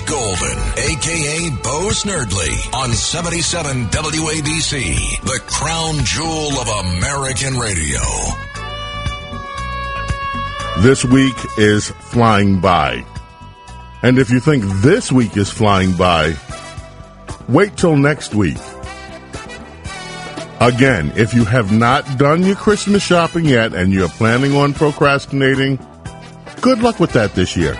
Golden, aka Bo Snerdley, on 77 WABC, the crown jewel of American radio. This week is flying by. And if you think this week is flying by, wait till next week. Again, if you have not done your Christmas shopping yet and you're planning on procrastinating, good luck with that this year.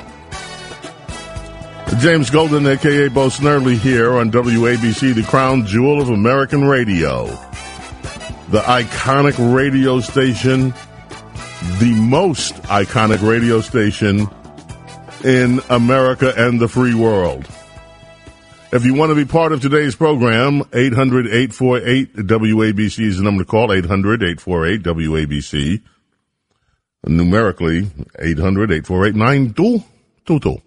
James Golden, aka Bo Snerdley, here on WABC, the crown jewel of American radio. The iconic radio station, the most iconic radio station in America and the free world. If you want to be part of today's program, 800-848-WABC is the number to call, 800-848-WABC. Numerically, 800-848-9222.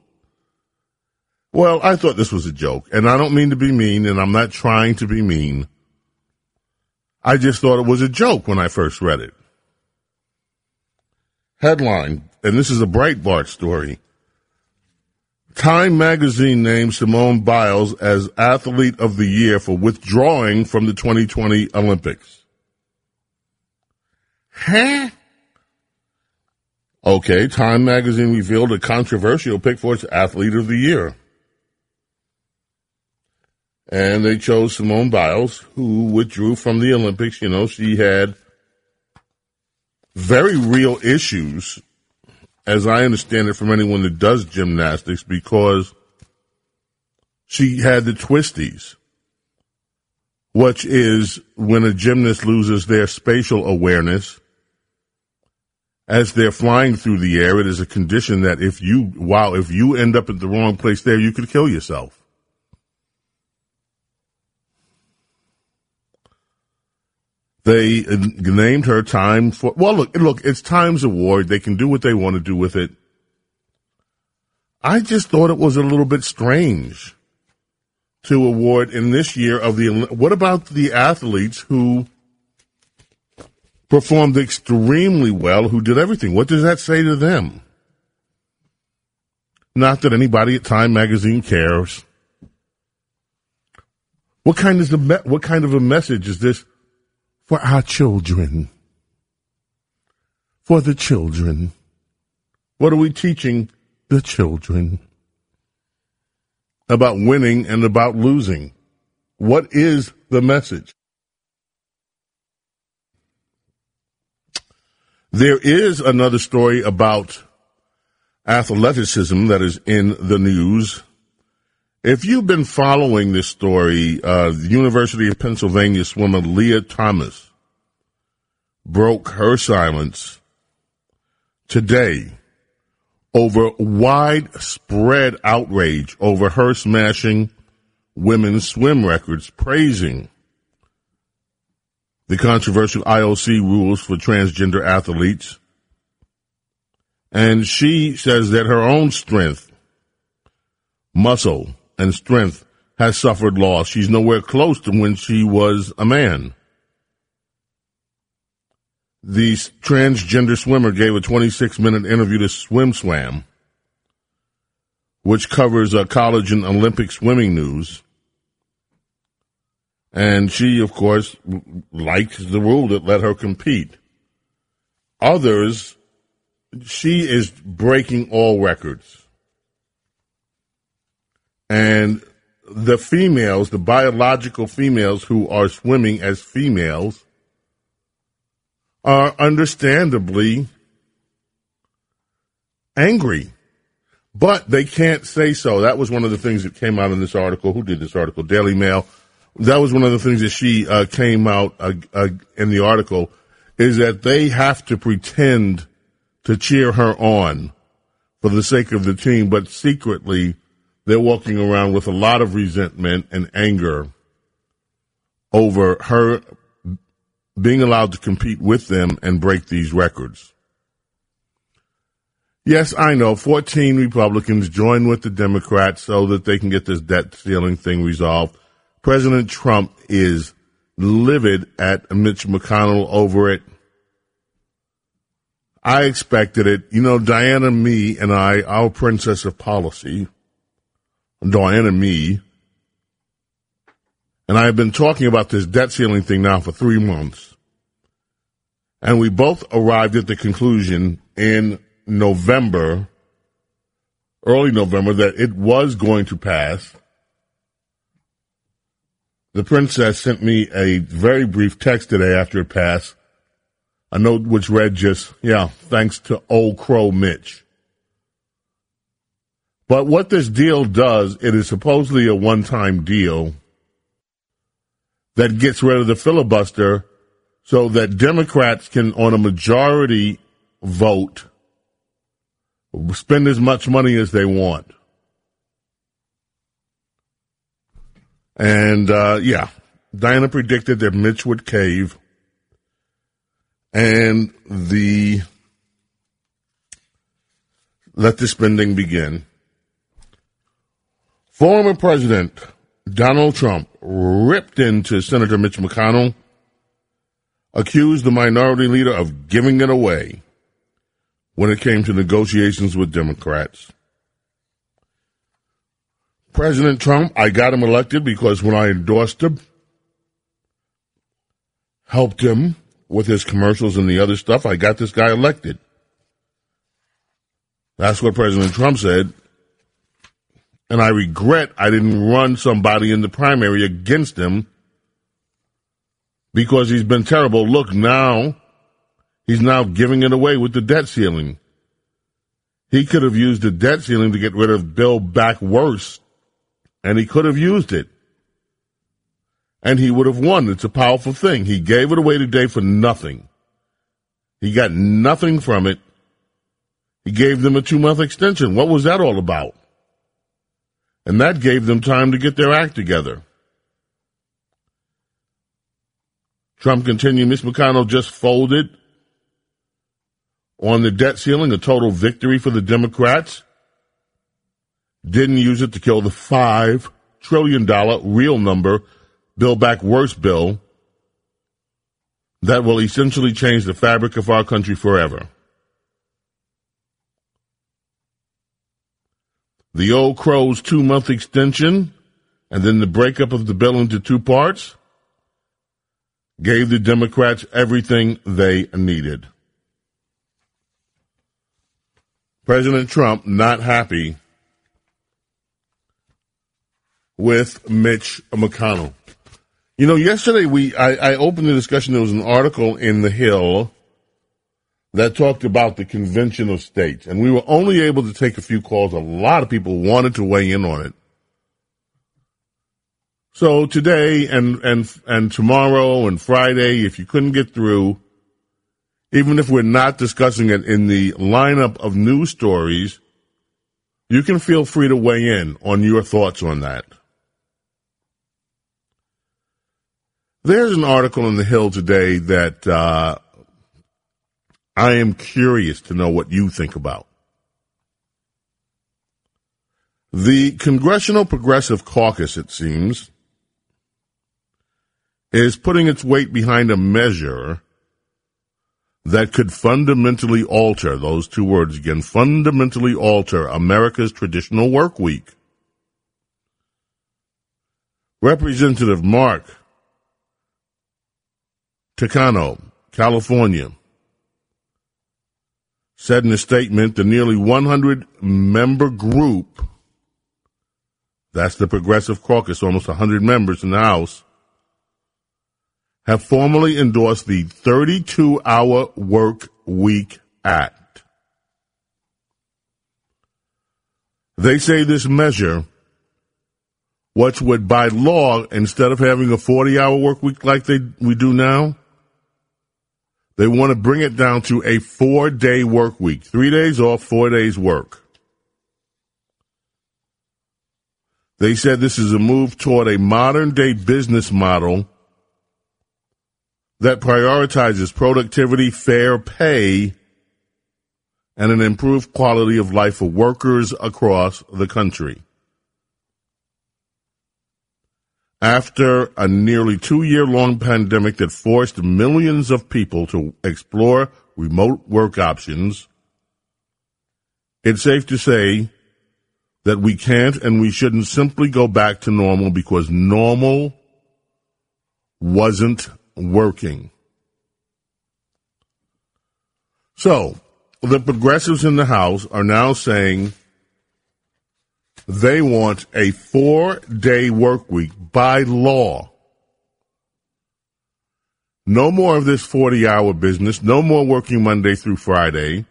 Well, I thought this was a joke, and I don't mean to be mean, and I'm not trying to be mean. I just thought it was a joke when I first read it. Headline, and this is a Breitbart story. Time magazine named Simone Biles as Athlete of the Year for withdrawing from the 2020 Olympics. Huh? Okay, Time magazine revealed a controversial pick for its Athlete of the Year. And they chose Simone Biles, who withdrew from the Olympics. You know, she had very real issues, as I understand it from anyone that does gymnastics, because she had the twisties, which is when a gymnast loses their spatial awareness as they're flying through the air. It is a condition that if you, wow, if you end up at the wrong place there, you could kill yourself. They uh, named her time for, well, look, look, it's Times Award. They can do what they want to do with it. I just thought it was a little bit strange to award in this year of the, what about the athletes who performed extremely well, who did everything? What does that say to them? Not that anybody at Time Magazine cares. What kind is the what kind of a message is this for our children? For the children. What are we teaching the children? About winning and about losing. What is the message? There is another story about athleticism that is in the news. If you've been following this story, uh, the University of Pennsylvania swimmer Lia Thomas broke her silence today over widespread outrage over her smashing women's swim records, praising the controversial IOC rules for transgender athletes. And she says that her own strength, muscle, and strength has suffered loss. She's nowhere close to when she was a man. The transgender swimmer gave a 26 minute interview to SwimSwam, which covers uh, college and Olympic swimming news. And she, of course, liked the rule that let her compete. Others, she is breaking all records. And the females, the biological females who are swimming as females, are understandably angry. But they can't say so. That was one of the things that came out in this article. Who did this article? Daily Mail. That was one of the things that she uh, came out uh, uh, in the article is that they have to pretend to cheer her on for the sake of the team, but secretly they're walking around with a lot of resentment and anger over her being allowed to compete with them and break these records. Yes, I know 14 Republicans join with the Democrats so that they can get this debt ceiling thing resolved. President Trump is livid at Mitch McConnell over it. I expected it. You know, Diana, me, and I, our princess of policy, Diana, and me, and I have been talking about this debt ceiling thing now for three months. And we both arrived at the conclusion in November, early November, that it was going to pass. The princess sent me a very brief text today after it passed a note which read just, yeah, thanks to old crow Mitch. But what this deal does, it is supposedly a one time deal that gets rid of the filibuster so that Democrats can, on a majority vote, spend as much money as they want. And, uh, yeah, Diana predicted that Mitch would cave and the let the spending begin. Former President Donald Trump ripped into Senator Mitch McConnell, accused the minority leader of giving it away when it came to negotiations with Democrats. President Trump, I got him elected because when I endorsed him, helped him with his commercials and the other stuff, I got this guy elected. That's what President Trump said. And I regret I didn't run somebody in the primary against him because he's been terrible. Look, now he's now giving it away with the debt ceiling. He could have used the debt ceiling to get rid of Bill back worse, and he could have used it and he would have won. It's a powerful thing. He gave it away today for nothing. He got nothing from it. He gave them a two month extension. What was that all about? And that gave them time to get their act together. Trump continued, Mitch McConnell just folded on the debt ceiling, a total victory for the Democrats. Didn't use it to kill the $5 trillion real number bill Back Worse bill that will essentially change the fabric of our country forever. The old crow's two month extension and then the breakup of the bill into two parts gave the Democrats everything they needed. President Trump not happy with Mitch McConnell. You know, yesterday we I, I, opened the discussion. There was an article in the Hill that talked about the Convention of States, and we were only able to take a few calls. A lot of people wanted to weigh in on it. So today and and and tomorrow and Friday, if you couldn't get through, even if we're not discussing it in the lineup of news stories, you can feel free to weigh in on your thoughts on that. There's an article in the Hill today that uh, I am curious to know what you think about. The Congressional Progressive Caucus, it seems, is putting its weight behind a measure that could fundamentally alter, those two words again, fundamentally alter America's traditional work week. Representative Mark Takano, California, said in a statement the nearly 100 member group that's the Progressive Caucus, almost 100 members in the House, have formally endorsed the 32 hour work week act. They say this measure, which would by law, instead of having a 40 hour work week like they, we do now, they want to bring it down to a four day work week. Three days off, four days work. They said this is a move toward a modern day business model that prioritizes productivity, fair pay, and an improved quality of life for workers across the country. After a nearly two year long pandemic that forced millions of people to explore remote work options, it's safe to say that we can't and we shouldn't simply go back to normal because normal wasn't working. So, the progressives in the House are now saying they want a four day work week by law. No more of this 40 hour business. No more working Monday through Friday.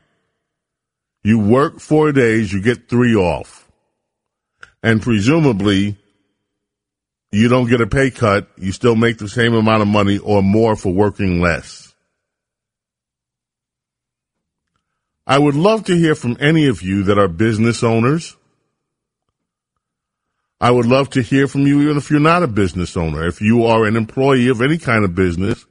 You work four days, you get three off. And presumably, you don't get a pay cut. You still make the same amount of money or more for working less. I would love to hear from any of you that are business owners I would love to hear from you, even if you're not a business owner. If you are an employee of any kind of business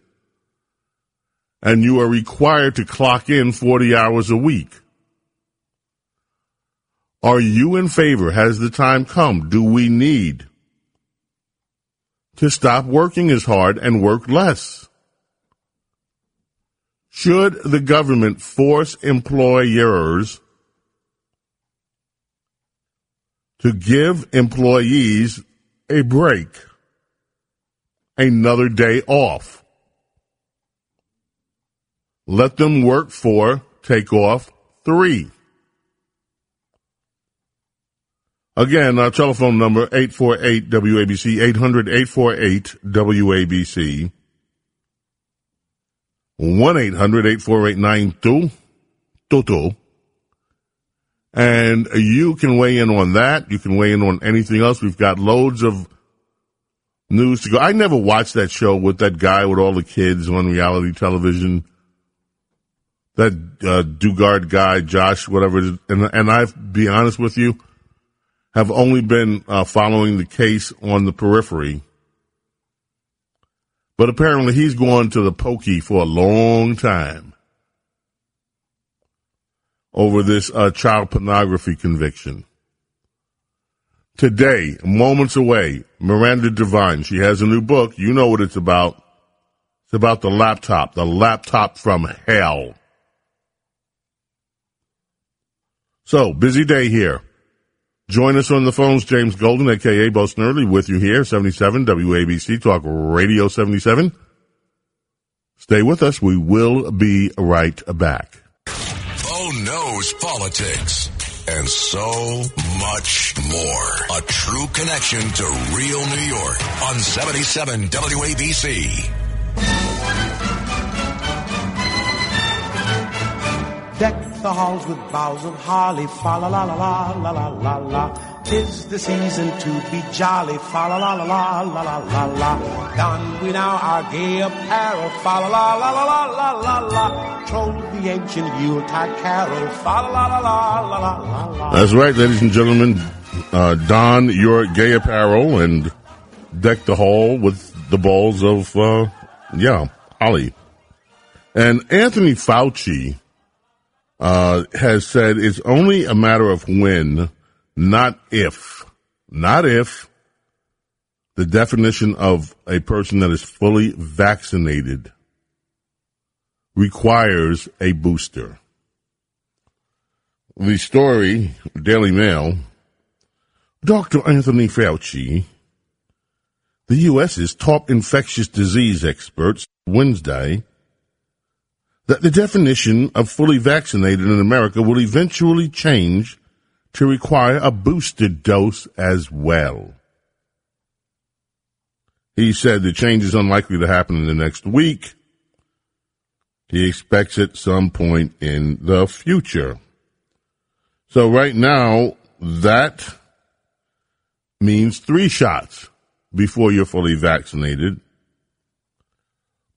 and you are required to clock in 40 hours a week, are you in favor? Has the time come? Do we need to stop working as hard and work less? Should the government force employers to give employees a break, another day off. Let them work for take off three. Again, our telephone number 848 WABC 800 848 WABC 1 800 848 9222 and you can weigh in on that. You can weigh in on anything else. We've got loads of news to go. I never watched that show with that guy with all the kids on reality television. That uh, Duggar guy, Josh, whatever. And, and I, be honest with you, have only been uh, following the case on the periphery. But apparently he's gone to the pokey for a long time over this uh, child pornography conviction. Today, moments away, Miranda Devine, she has a new book. You know what it's about. It's about the laptop, the laptop from hell. So, busy day here. Join us on the phones, James Golden, aka Bo Snerdley, with you here, 77 WABC Talk Radio 77. Stay with us. We will be right back knows politics and so much more. A true connection to real New York on 77 WABC. Deck the halls with boughs of holly, fa la la la la la la la la. Tis the season to be jolly, fa la la la la la la la la. Don we now our gay apparel, fa la la la la la la la la. Troll the ancient Yuletide carol, fa la la la la la la la. That's right, ladies and gentlemen. Uh, don your gay apparel and deck the hall with the balls of, uh, yeah, holly. And Anthony Fauci uh, has said it's only a matter of when, not if. Not if the definition of a person that is fully vaccinated requires a booster. The story, Daily Mail, Dr. Anthony Fauci, the U.S.'s top infectious disease experts, Wednesday, that the definition of fully vaccinated in America will eventually change to require a boosted dose as well. He said the change is unlikely to happen in the next week. He expects it some point in the future. So right now, that means three shots before you're fully vaccinated.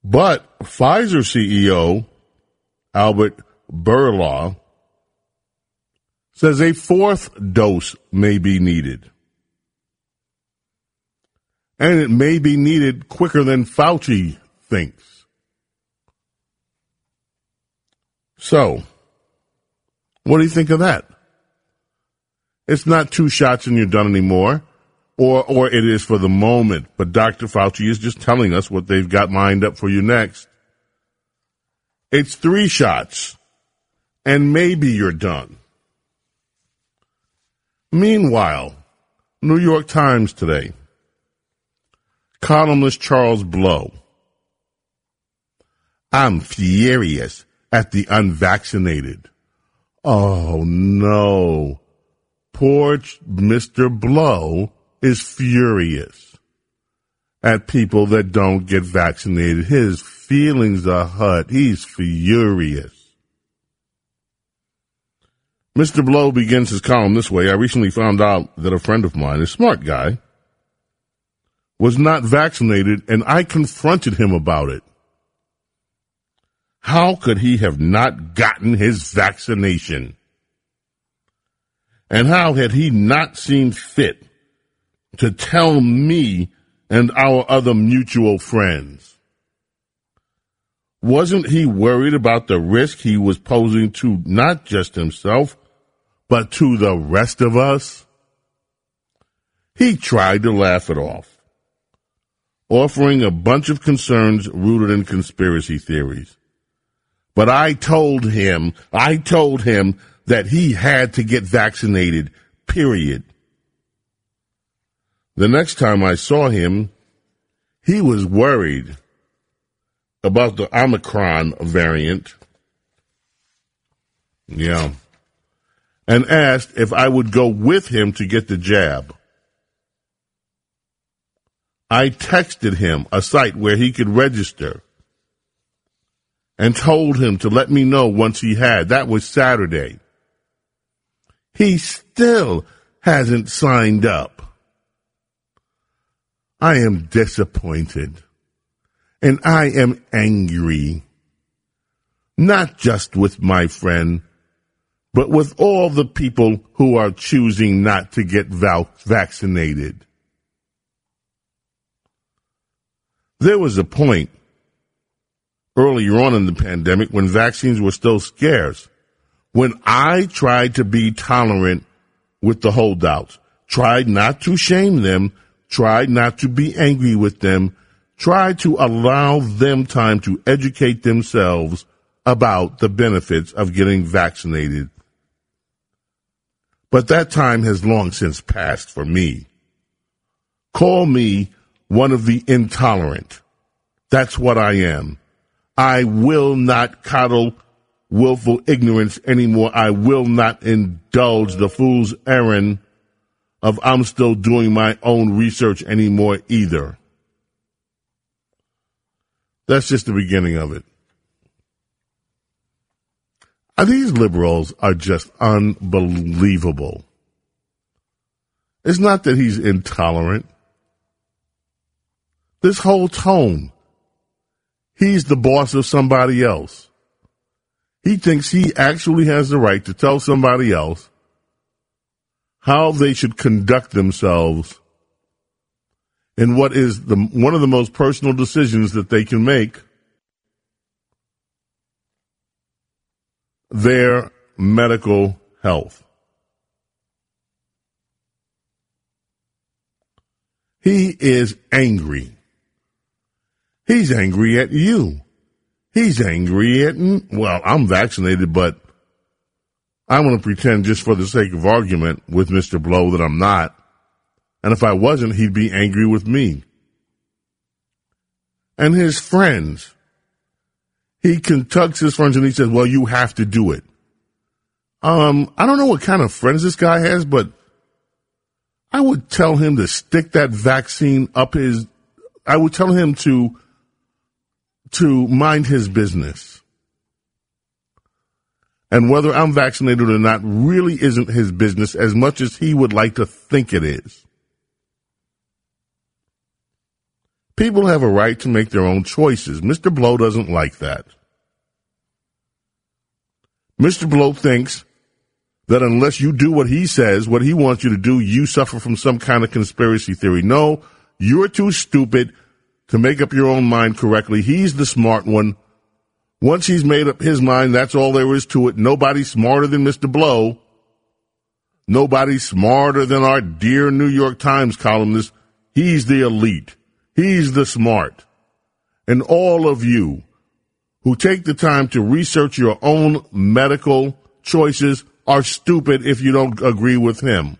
But Pfizer CEO Albert Bourla says a fourth dose may be needed. And it may be needed quicker than Fauci thinks. So, what do you think of that? It's not two shots and you're done anymore, or, or it is for the moment, but Dr. Fauci is just telling us what they've got lined up for you next. It's three shots, and maybe you're done. Meanwhile, New York Times today, columnist Charles Blow. I'm furious at the unvaccinated. Oh no. Poor Mr. Blow is furious at people that don't get vaccinated. His feelings are hurt. He's furious. Mr. Blow begins his column this way. I recently found out that a friend of mine, a smart guy, was not vaccinated and I confronted him about it. How could he have not gotten his vaccination? And how had he not seen fit to tell me and our other mutual friends? Wasn't he worried about the risk he was posing to not just himself, but to the rest of us? He tried to laugh it off, offering a bunch of concerns rooted in conspiracy theories. But I told him, I told him that he had to get vaccinated, period. The next time I saw him, he was worried about the Omicron variant. Yeah. And asked if I would go with him to get the jab. I texted him a site where he could register and told him to let me know once he had. That was Saturday. He still hasn't signed up. I am disappointed. And I am angry, not just with my friend, but with all the people who are choosing not to get vaccinated. There was a point earlier on in the pandemic when vaccines were still scarce, when I tried to be tolerant with the holdouts, tried not to shame them, tried not to be angry with them, try to allow them time to educate themselves about the benefits of getting vaccinated. But that time has long since passed for me. Call me one of the intolerant. That's what I am. I will not coddle willful ignorance anymore. I will not indulge the fool's errand of I'm still doing my own research anymore either. That's just the beginning of it. These liberals are just unbelievable. It's not that he's intolerant. This whole tone, he's the boss of somebody else. He thinks he actually has the right to tell somebody else how they should conduct themselves in what is the, one of the most personal decisions that they can make their medical health. He is angry. He's angry at you. He's angry at, well, I'm vaccinated, but I'm going to pretend just for the sake of argument with Mr. Blow that I'm not. And if I wasn't, he'd be angry with me. And his friends, he conducts his friends and he says, well, you have to do it. Um, I don't know what kind of friends this guy has, but I would tell him to stick that vaccine up his, I would tell him to, to mind his business. And whether I'm vaccinated or not really isn't his business as much as he would like to think it is. People have a right to make their own choices. Mr. Blow doesn't like that. Mr. Blow thinks that unless you do what he says, what he wants you to do, you suffer from some kind of conspiracy theory. No, you're too stupid to make up your own mind correctly. He's the smart one. Once he's made up his mind, that's all there is to it. Nobody's smarter than Mr. Blow. Nobody's smarter than our dear New York Times columnist. He's the elite. He's the smart. And all of you who take the time to research your own medical choices are stupid if you don't agree with him.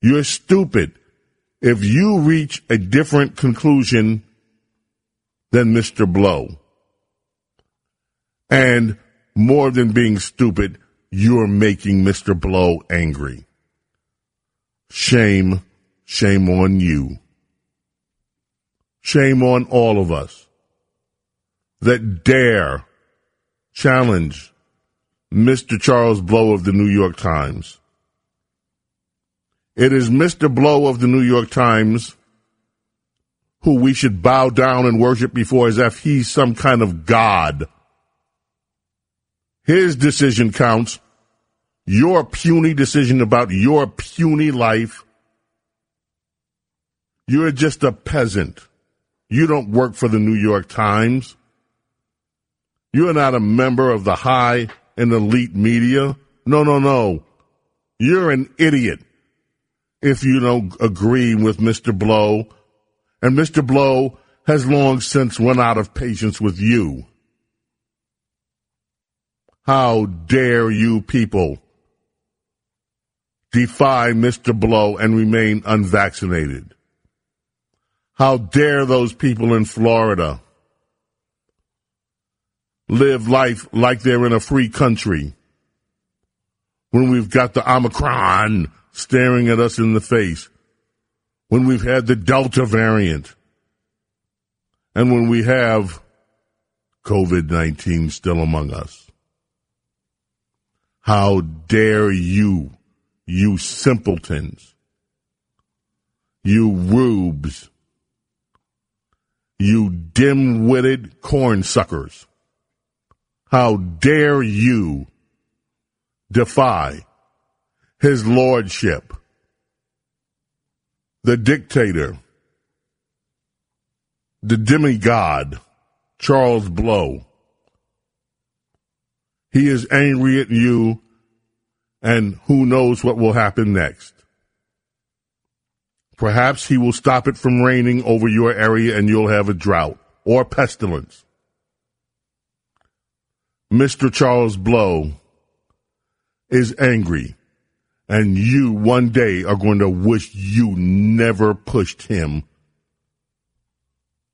You're stupid if you reach a different conclusion than Mr. Blow. And more than being stupid, you're making Mr. Blow angry. Shame, shame on you. Shame on all of us that dare challenge Mr. Charles Blow of the New York Times. It is Mr. Blow of the New York Times who we should bow down and worship before as if he's some kind of God. His decision counts. Your puny decision about your puny life. You're just a peasant. You don't work for the New York Times. You're not a member of the high and elite media. No, no, no. You're an idiot if you don't agree with Mr. Blow. And Mr. Blow has long since run out of patience with you. How dare you people defy Mr. Blow and remain unvaccinated? How dare those people in Florida live life like they're in a free country when we've got the Omicron staring at us in the face, when we've had the Delta variant, and when we have COVID 19 still among us. How dare you, you simpletons, you rubes, you dim-witted corn suckers. How dare you defy his lordship, the dictator, the demigod, Charles Blow. He is angry at you, and who knows what will happen next. Perhaps he will stop it from raining over your area and you'll have a drought or pestilence. Mr. Charles Blow is angry, and you one day are going to wish you never pushed him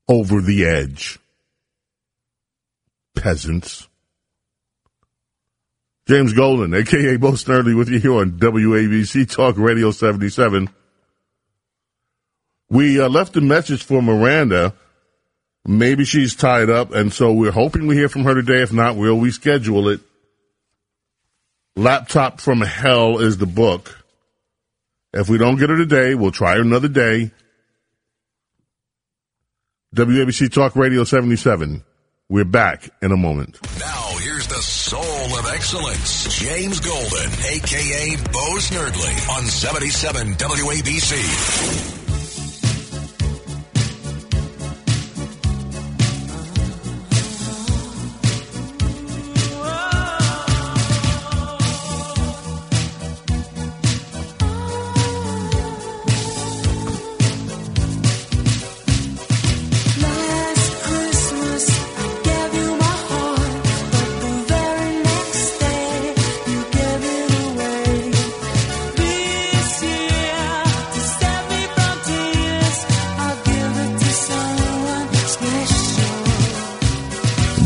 over the edge. Peasants. James Golden, aka Bo Snerdley, with you here on WABC Talk Radio 77. We uh, left a message for Miranda. Maybe she's tied up, and so we're hoping we hear from her today. If not, we'll reschedule it. Laptop from Hell is the book. If we don't get her today, we'll try her another day. WABC Talk Radio 77. We're back in a moment. Now, here's the soul of excellence, James Golden, a.k.a. Bo Snerdley, on 77 WABC.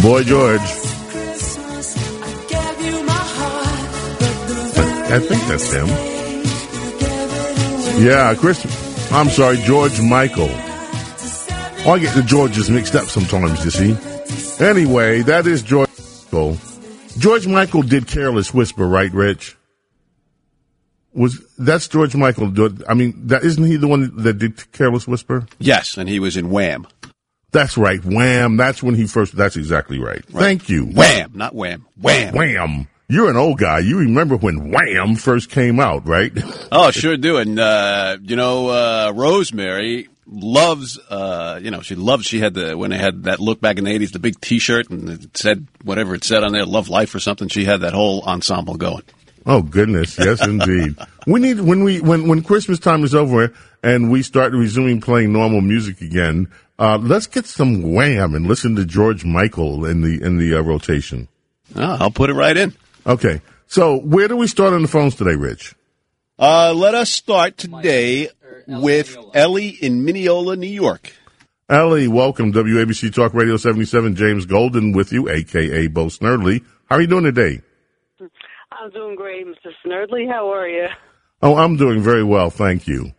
Boy George. I think that's him. Yeah, Chris. I'm sorry, George Michael. Oh, I get the Georges mixed up sometimes, you see. Anyway, that is George Michael. George Michael did Careless Whisper, right, Rich? Was that's George Michael? I mean, that isn't he the one that did Careless Whisper? Yes, and he was in Wham. That's right, Wham. That's when he first. That's exactly right. right. Thank you. Wham, not Wham. Wham. Wham. You're an old guy. You remember when Wham first came out, right? oh, sure do. And uh, you know, uh, Rosemary loves. Uh, you know, she loves. She had the when they had that look back in the '80s, the big T-shirt, and it said whatever it said on there, "Love Life" or something. She had that whole ensemble going. Oh goodness, yes indeed. we need when we when when Christmas time is over and we start resuming playing normal music again. Uh, let's get some Wham and listen to George Michael in the in the uh, rotation. Oh, I'll put it right in. Okay, so where do we start on the phones today, Rich? Uh, let us start today with Ellie in Mineola, New York. Ellie, welcome. WABC Talk Radio 77. James Golden with you, aka Bo Snerdley. How are you doing today? I'm doing great, Mr. Snerdley. How are you? Oh, I'm doing very well, thank you.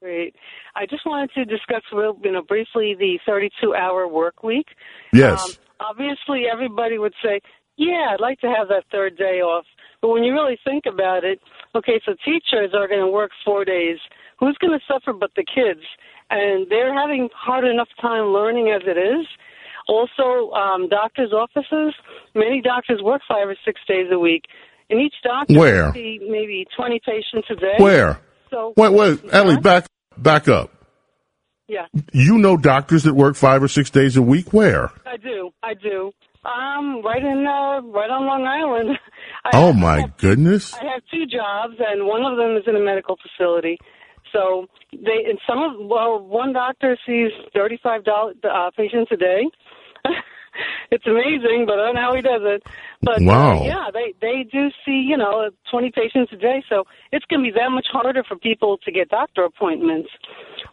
Great. I just wanted to discuss real, you know, briefly the 32-hour work week. Yes. Um, obviously, everybody would say, "Yeah, I'd like to have that third day off." But when you really think about it, okay, so teachers are going to work four days. Who's going to suffer but the kids? And they're having hard enough time learning as it is. Also, um, doctors' offices, many doctors work five or six days a week. And each doctor Where? see maybe 20 patients a day. Where? So, wait, wait, Ellie, back, back up. Yeah. You know doctors that work five or six days a week. Where? I do. I do. Um, right in, uh, right on Long Island. I oh my have, goodness! I have two jobs, and one of them is in a medical facility. So they, and some of, well, one doctor sees thirty-five dollars uh, patients a day. it's amazing, but I don't know how he does it. But uh, wow. Uh, yeah, they they do see you know twenty patients a day, so it's going to be that much harder for people to get doctor appointments.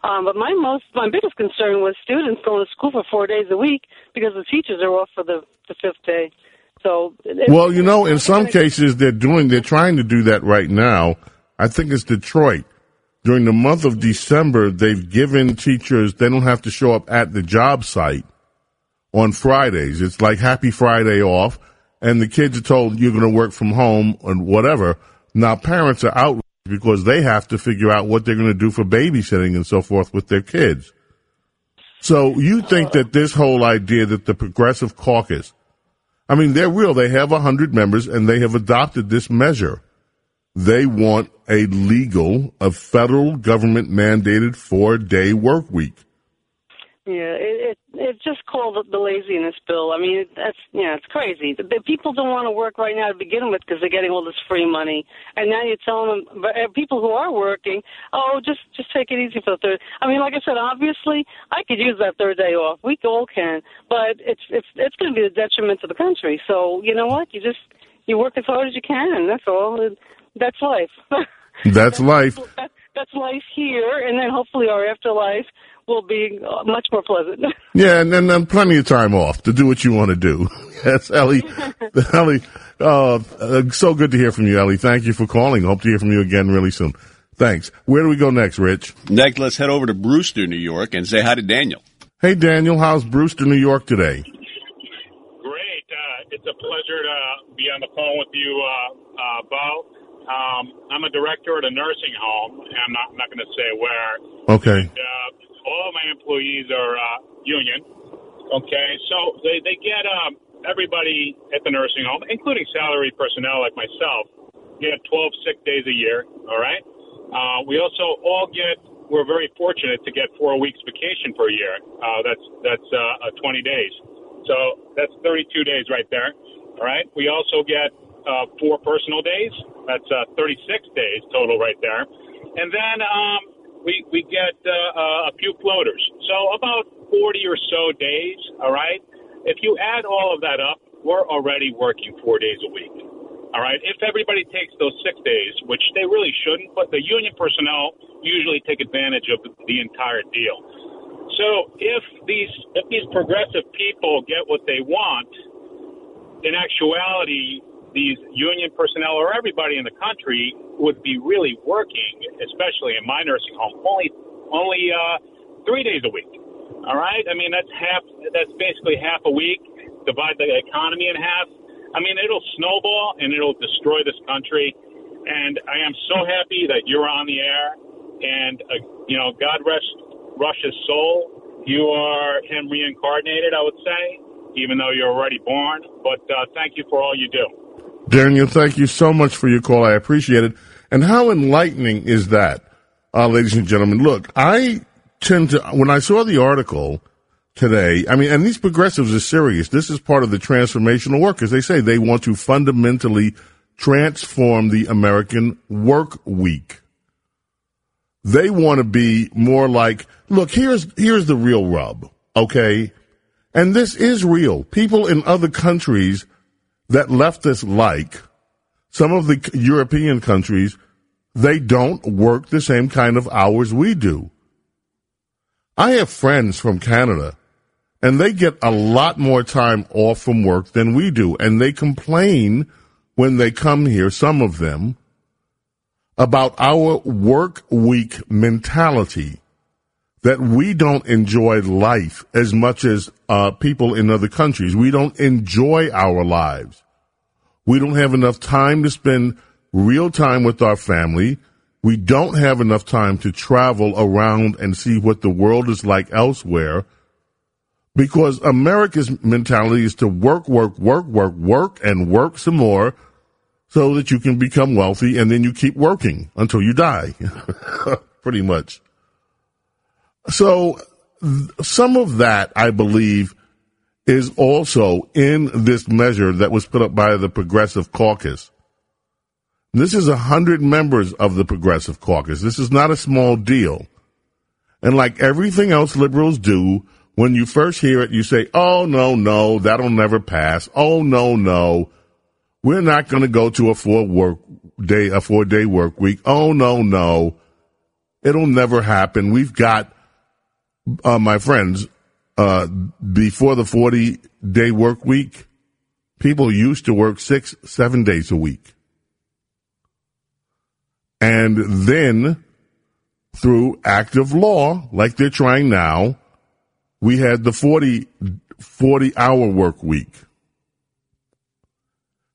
Um, but my most my biggest concern was students going to school for four days a week because the teachers are off for the the fifth day. So well, you know, in some cases they're doing they're trying to do that right now. I think it's Detroit. During the month of December, they've given teachers they don't have to show up at the job site on Fridays. It's like Happy Friday off, and the kids are told you're going to work from home and whatever. Now parents are outraged because they have to figure out what they're going to do for babysitting and so forth with their kids. So you think that this whole idea that the Progressive Caucus, I mean, they're real. They have a hundred members and they have adopted this measure. They want a legal, a federal government mandated four day work week. Yeah, it, it it's just called the laziness bill. I mean, that's yeah, it's crazy. The, the people don't want to work right now to begin with because they're getting all this free money, and now you're telling them, but uh, people who are working, oh, just just take it easy for the third. I mean, like I said, obviously, I could use that third day off. We all can, but it's it's it's going to be a detriment to the country. So you know what? You just you work as hard as you can. That's all. That's life. That's, that's life. that's life here, and then hopefully our afterlife will be uh, much more pleasant. yeah, and then plenty of time off to do what you want to do. yes, Ellie. Ellie, uh, uh, so good to hear from you, Ellie. Thank you for calling. Hope to hear from you again really soon. Thanks. Where do we go next, Rich? Next, let's head over to Brewster, New York, and say hi to Daniel. Hey, Daniel. How's Brewster, New York today? Great. Uh, it's a pleasure to be on the phone with you, uh, uh, Bo. Um, I'm a director at a nursing home, and I'm not, not going to say where. Okay. And, uh, all my employees are uh, union. Okay, so they they get um, everybody at the nursing home, including salary personnel like myself, get 12 sick days a year. All right. Uh, we also all get. We're very fortunate to get four weeks vacation per year. Uh, that's that's uh, 20 days. So that's 32 days right there. All right. We also get uh, four personal days. That's uh, 36 days total right there. And then um, we we get uh, uh, a few floaters. So about 40 or so days. All right. If you add all of that up, we're already working four days a week. All right. If everybody takes those six days, which they really shouldn't, but the union personnel usually take advantage of the entire deal. So if these if these progressive people get what they want, in actuality, these union personnel or everybody in the country would be really working, especially in my nursing home, only only uh, three days a week. All right, I mean that's half. That's basically half a week. Divide the economy in half. I mean it'll snowball and it'll destroy this country. And I am so happy that you're on the air. And uh, you know, God rest Rush's soul. You are him reincarnated, I would say, even though you're already born. But uh, thank you for all you do. Daniel, thank you so much for your call. I appreciate it. And how enlightening is that, uh, ladies and gentlemen? Look, I tend to, when I saw the article today, I mean, and these progressives are serious. This is part of the transformational work. As they say, they want to fundamentally transform the American work week. They want to be more like, look, here's, here's the real rub. Okay. And this is real. People in other countries that leftists like, some of the European countries, they don't work the same kind of hours we do. I have friends from Canada and they get a lot more time off from work than we do. And they complain when they come here, some of them, about our work week mentality that we don't enjoy life as much as uh, people in other countries. We don't enjoy our lives. We don't have enough time to spend real time with our family. We don't have enough time to travel around and see what the world is like elsewhere because America's mentality is to work, work, work, work, work, and work some more so that you can become wealthy and then you keep working until you die. Pretty much. So some of that, I believe, is also in this measure that was put up by the Progressive Caucus. This is a hundred members of the Progressive Caucus. This is not a small deal. And like everything else liberals do, when you first hear it, you say, Oh, no, no, that'll never pass. Oh, no, no. We're not going to go to a four work day, a four day work week. Oh, no, no. It'll never happen. We've got, uh, my friends, uh, before the 40 day work week, people used to work six, seven days a week. And then through active law, like they're trying now, we had the 40, 40 hour work week.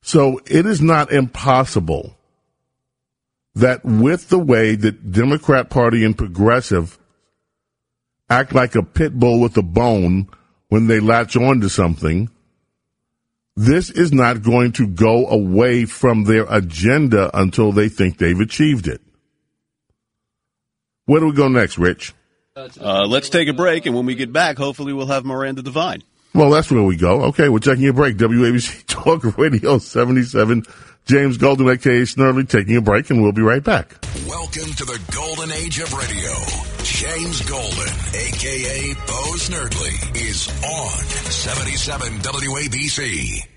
So it is not impossible that with the way that Democrat Party and progressive act like a pit bull with a bone when they latch on to something, this is not going to go away from their agenda until they think they've achieved it. Where do we go next, Rich? Uh, let's take a break, and when we get back, hopefully we'll have Miranda Devine. Well, that's where we go. Okay, we're taking a break. WABC Talk Radio 77. James Golden, aka Snerdley, taking a break, and we'll be right back. Welcome to the golden age of radio. James Golden, aka Bo Snerdley, is on 77 WABC.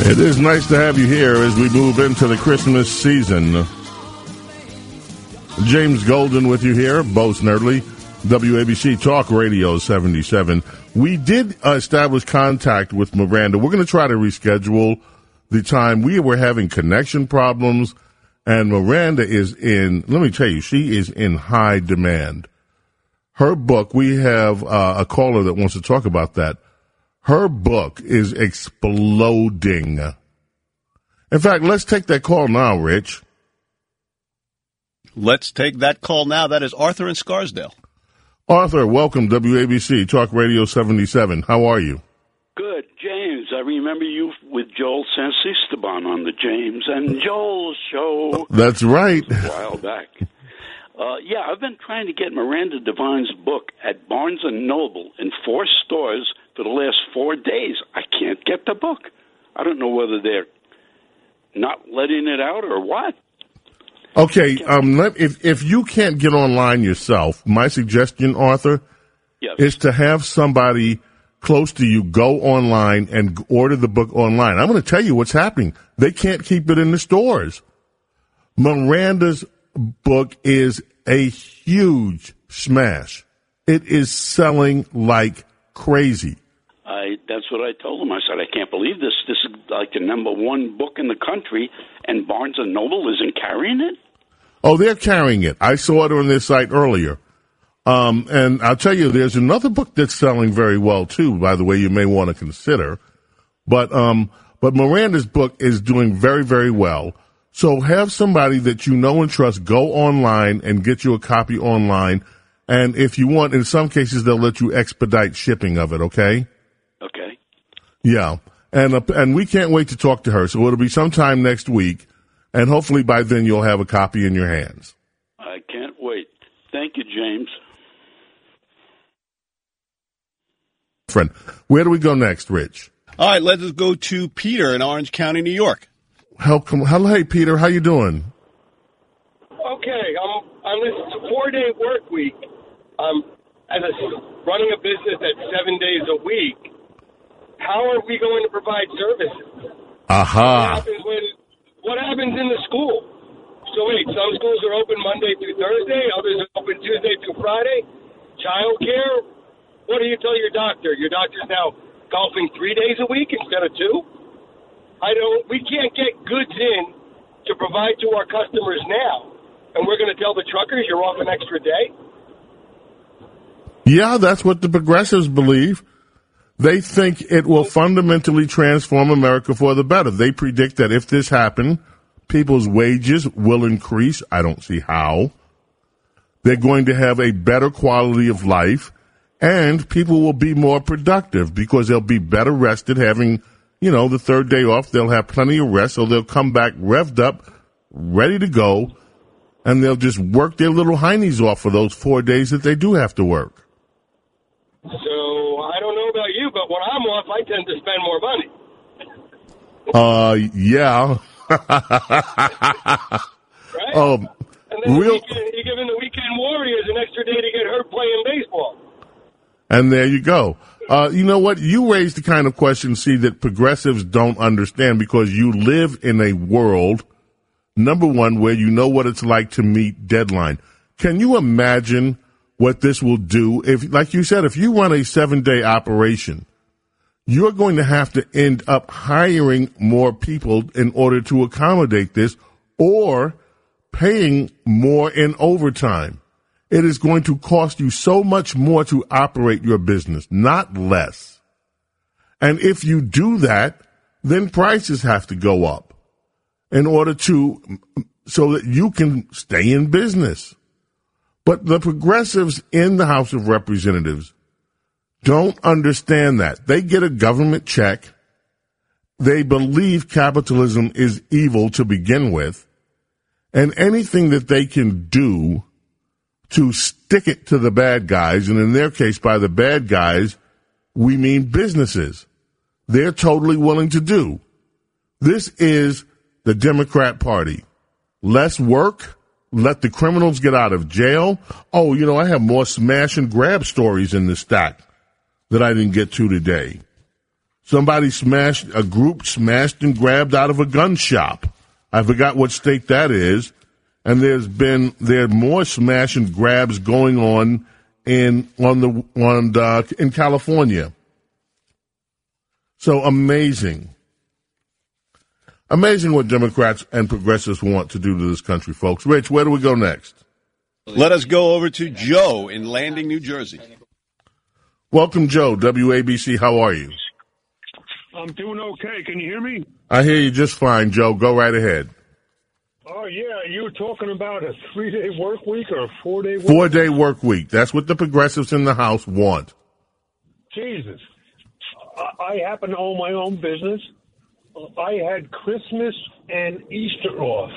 It is nice to have you here as we move into the Christmas season. James Golden with you here, Bo Snerdley, WABC Talk Radio 77. We did establish contact with Miranda. We're going to try to reschedule the time. We were having connection problems, and Miranda is in, let me tell you, she is in high demand. Her book, we have uh, a caller that wants to talk about that her book is exploding. In fact, let's take that call now, Rich. Let's take that call now. That is Arthur in Scarsdale. Arthur, welcome WABC Talk Radio 77. How are you? Good, James. I remember you with Joel Santisteban on the James and Joel show. That's right. A while back. Uh, yeah, I've been trying to get Miranda Devine's book at Barnes and Noble in four stores for the last four days. I can't get the book. I don't know whether they're not letting it out, or what? Okay, um, let, if if you can't get online yourself, my suggestion, Arthur, Yes. is to have somebody close to you go online and order the book online. I'm going to tell you what's happening. They can't keep it in the stores. Miranda's book is a huge smash. It is selling like crazy. I that's what I told him. I said, I can't believe this. This is like the number one book in the country, and Barnes and Noble isn't carrying it. Oh, they're carrying it. I saw it on their site earlier. Um, and I'll tell you, there's another book that's selling very well too. By the way, you may want to consider. But um, but Miranda's book is doing very very well. So have somebody that you know and trust go online and get you a copy online. And if you want, in some cases, they'll let you expedite shipping of it. Okay. Okay. Yeah, and uh, and we can't wait to talk to her. So it'll be sometime next week, and hopefully by then you'll have a copy in your hands. I can't wait. Thank you, James. Friend, where do we go next, Rich? All right, let us go to Peter in Orange County, New York. Welcome. Hello, hey Peter, how you doing? Okay, I'm on this four day work week. Um, as a, running a business at seven days a week, how are we going to provide services? What Aha. happens when? What happens in the school? So wait, some schools are open Monday through Thursday, others are open Tuesday through Friday. Child care. What do you tell your doctor? Your doctor's now golfing three days a week instead of two. I don't. We can't get goods in to provide to our customers now, and we're going to tell the truckers you're off an extra day. Yeah, that's what the progressives believe. They think it will fundamentally transform America for the better. They predict that if this happened, people's wages will increase. I don't see how. They're going to have a better quality of life and people will be more productive because they'll be better rested having, you know, the third day off. They'll have plenty of rest. So they'll come back revved up, ready to go. And they'll just work their little heinies off for those four days that they do have to work. So I don't know about you, but when I'm off, I tend to spend more money. Uh, yeah. Right? um, and then the real, you're giving the weekend warriors an extra day to get hurt playing baseball. and there you go. Uh, you know what? You raised the kind of question, see, that progressives don't understand because you live in a world, number one, where you know what it's like to meet deadline. Can you imagine what this will do if, like you said, if you run a seven day operation, you're going to have to end up hiring more people in order to accommodate this or paying more in overtime. It is going to cost you so much more to operate your business, not less. And if you do that, then prices have to go up in order to, so that you can stay in business. But the progressives in the House of Representatives don't understand that. They get a government check. They believe capitalism is evil to begin with. And anything that they can do to stick it to the bad guys, and in their case, by the bad guys, we mean businesses. They're totally willing to do. This is the Democrat Party. Less work, let the criminals get out of jail. Oh, you know, I have more smash and grab stories in the stack that I didn't get to today. Somebody smashed, a group smashed and grabbed out of a gun shop. I forgot what state that is. And there's been, there are more smash and grabs going on in, on the, on, uh, in California. So amazing. Amazing what Democrats and progressives want to do to this country, folks. Rich, where do we go next? Let us go over to Joe in Landing, New Jersey. Welcome, Joe. WABC, how are you? I'm doing okay. Can you hear me? I hear you just fine, Joe. Go right ahead. Oh yeah, you were talking about a three day work week or a four day work Four day work week. That's what the progressives in the House want. Jesus. I, I happen to own my own business. I had Christmas and Easter off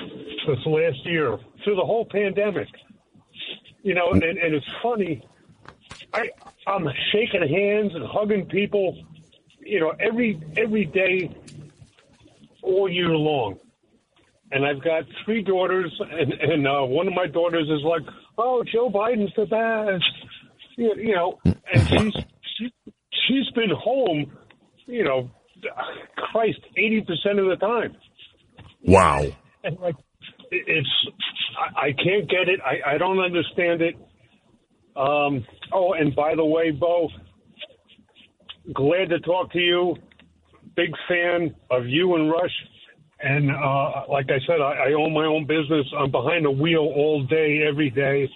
this last year through the whole pandemic. You know, and, and it's funny. I I'm shaking hands and hugging people, you know, every every day all year long. And I've got three daughters, and and uh, one of my daughters is like, "Oh, Joe Biden's the best," you, you know, and she's she, she's been home, you know, Christ, eighty percent of the time. Wow. And like, it's I, I can't get it. I, I don't understand it. Um. Oh, and by the way, Bo, glad to talk to you. Big fan of you and Rush. And uh, like I said, I, I own my own business. I'm behind the wheel all day, every day,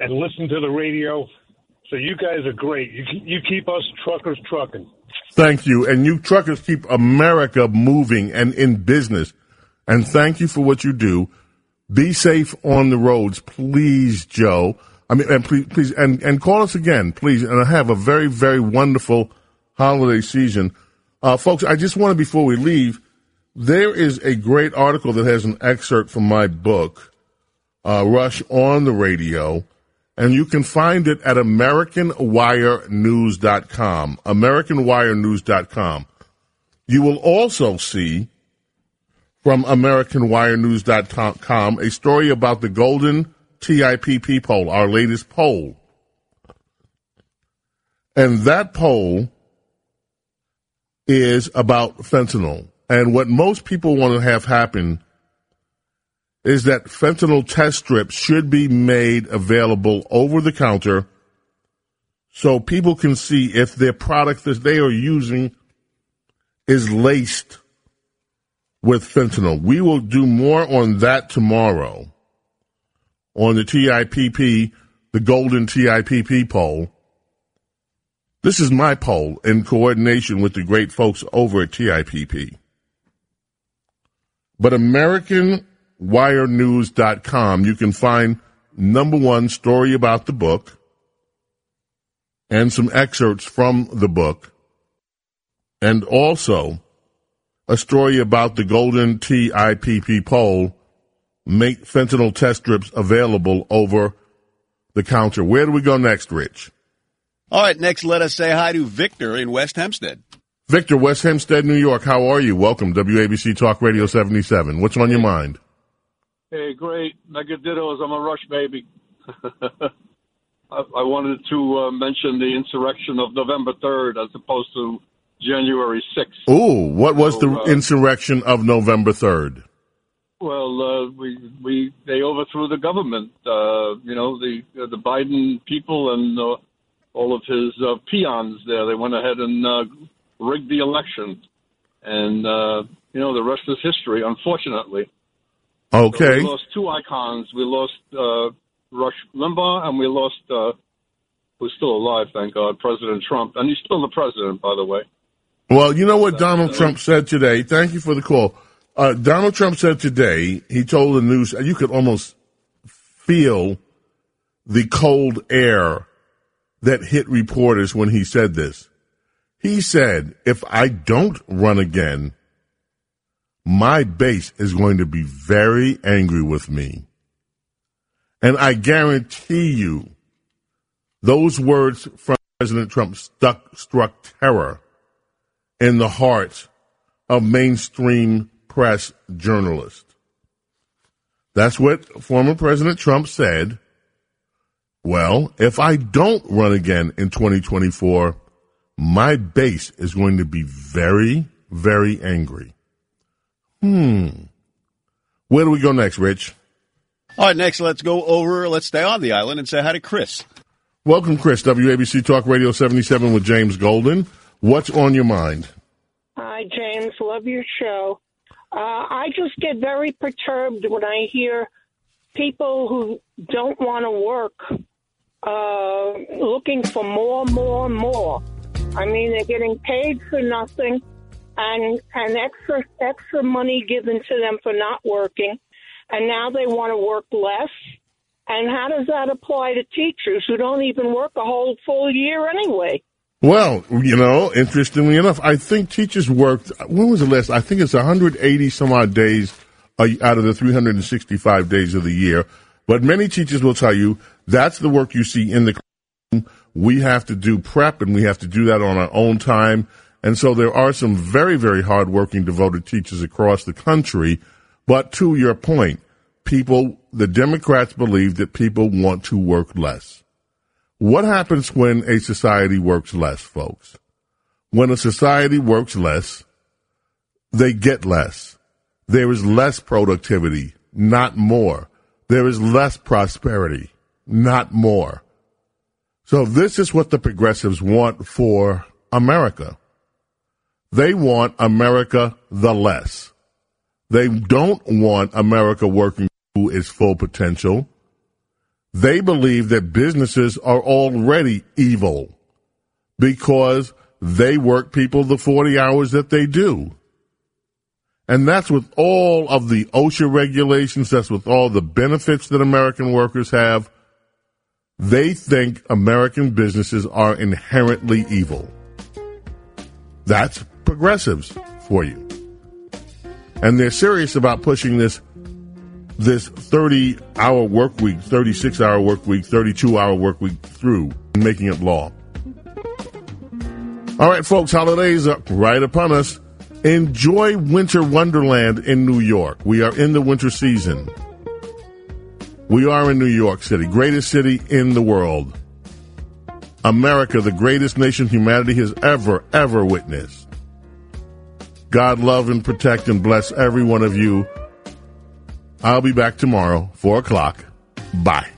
and listen to the radio. So you guys are great. You you keep us truckers trucking. Thank you. And you truckers keep America moving and in business. And thank you for what you do. Be safe on the roads, please, Joe. I mean, and please, please, and, and call us again, please. And have a very, very wonderful holiday season. Uh, folks, I just want to, before we leave, there is a great article that has an excerpt from my book, uh, Rush on the Radio, and you can find it at AmericanWireNews.com. AmericanWireNews.com. You will also see from AmericanWireNews.com a story about the Golden TIPP poll, our latest poll. And that poll is about fentanyl. And what most people want to have happen is that fentanyl test strips should be made available over the counter so people can see if their product that they are using is laced with fentanyl. We will do more on that tomorrow on the TIPP, the Golden TIPP poll. This is my poll in coordination with the great folks over at TIPP. But AmericanWireNews.com, you can find number one story about the book and some excerpts from the book, and also a story about the Golden TIPP poll make fentanyl test strips available over the counter. Where do we go next, Rich? All right, next, let us say hi to Victor in West Hempstead. Victor, West Hempstead, New York. How are you? Welcome, WABC Talk Radio 77. What's on your mind? Hey, great. Mega Dittos. I'm a Rush baby. I, I wanted to uh, mention the insurrection of November 3rd as opposed to January 6th. Ooh, what was the uh, insurrection of November 3rd? Well, uh, we we they overthrew the government. Uh, you know, the uh, the Biden people and uh, all of his uh, peons there. They went ahead and uh, rigged the election, and uh, you know the rest is history. Unfortunately, So Okay. we lost two icons. We lost uh, Rush Limbaugh, and we lost uh, who's still alive, thank God, President Trump, and he's still the president, by the way. Well, you know what Donald Trump said today? Thank you for the call. Uh, Donald Trump said today, he told the news, and you could almost feel the cold air that hit reporters when he said this. He said, if I don't run again, my base is going to be very angry with me. And I guarantee you, those words from President Trump stuck, struck terror in the hearts of mainstream press journalists. That's what former President Trump said. Well, if I don't run again in 2024, my base is going to be very, very angry. Hmm. Where do we go next, Rich? All right, next, let's go over, let's stay on the island and say hi to Chris. Welcome, Chris. WABC Talk Radio 77 with James Golden. What's on your mind? Hi, James. Love your show. Uh, I just get very perturbed when I hear people who don't want to work uh, looking for more, more, more. I mean, they're getting paid for nothing, and and extra extra money given to them for not working, and now they want to work less. And how does that apply to teachers who don't even work a whole full year anyway? Well, you know, interestingly enough, I think teachers worked, when was the last? I think it's 180 some odd days out of the 365 days of the year. But many teachers will tell you that's the work you see in the classroom. We have to do prep and we have to do that on our own time. And so there are some very, very hardworking, devoted teachers across the country. But to your point, people, the Democrats believe that people want to work less. What happens when a society works less, folks? When a society works less, they get less. There is less productivity, not more. There is less prosperity, not more. So this is what the progressives want for America. They want America the less. They don't want America working to its full potential. They believe that businesses are already evil because they work people the 40 hours that they do. And that's with all of the OSHA regulations, that's with all the benefits that American workers have. They think American businesses are inherently evil. That's progressives for you. And they're serious about pushing this this 30 hour work week, 36 hour work week, 32 hour work week through and making it law. All right, folks, holidays are right upon us. Enjoy winter wonderland in New York. We are in the winter season. We are in New York City, greatest city in the world. America, the greatest nation humanity has ever, ever witnessed. God love and protect and bless every one of you. I'll be back tomorrow, 4 o'clock. Bye.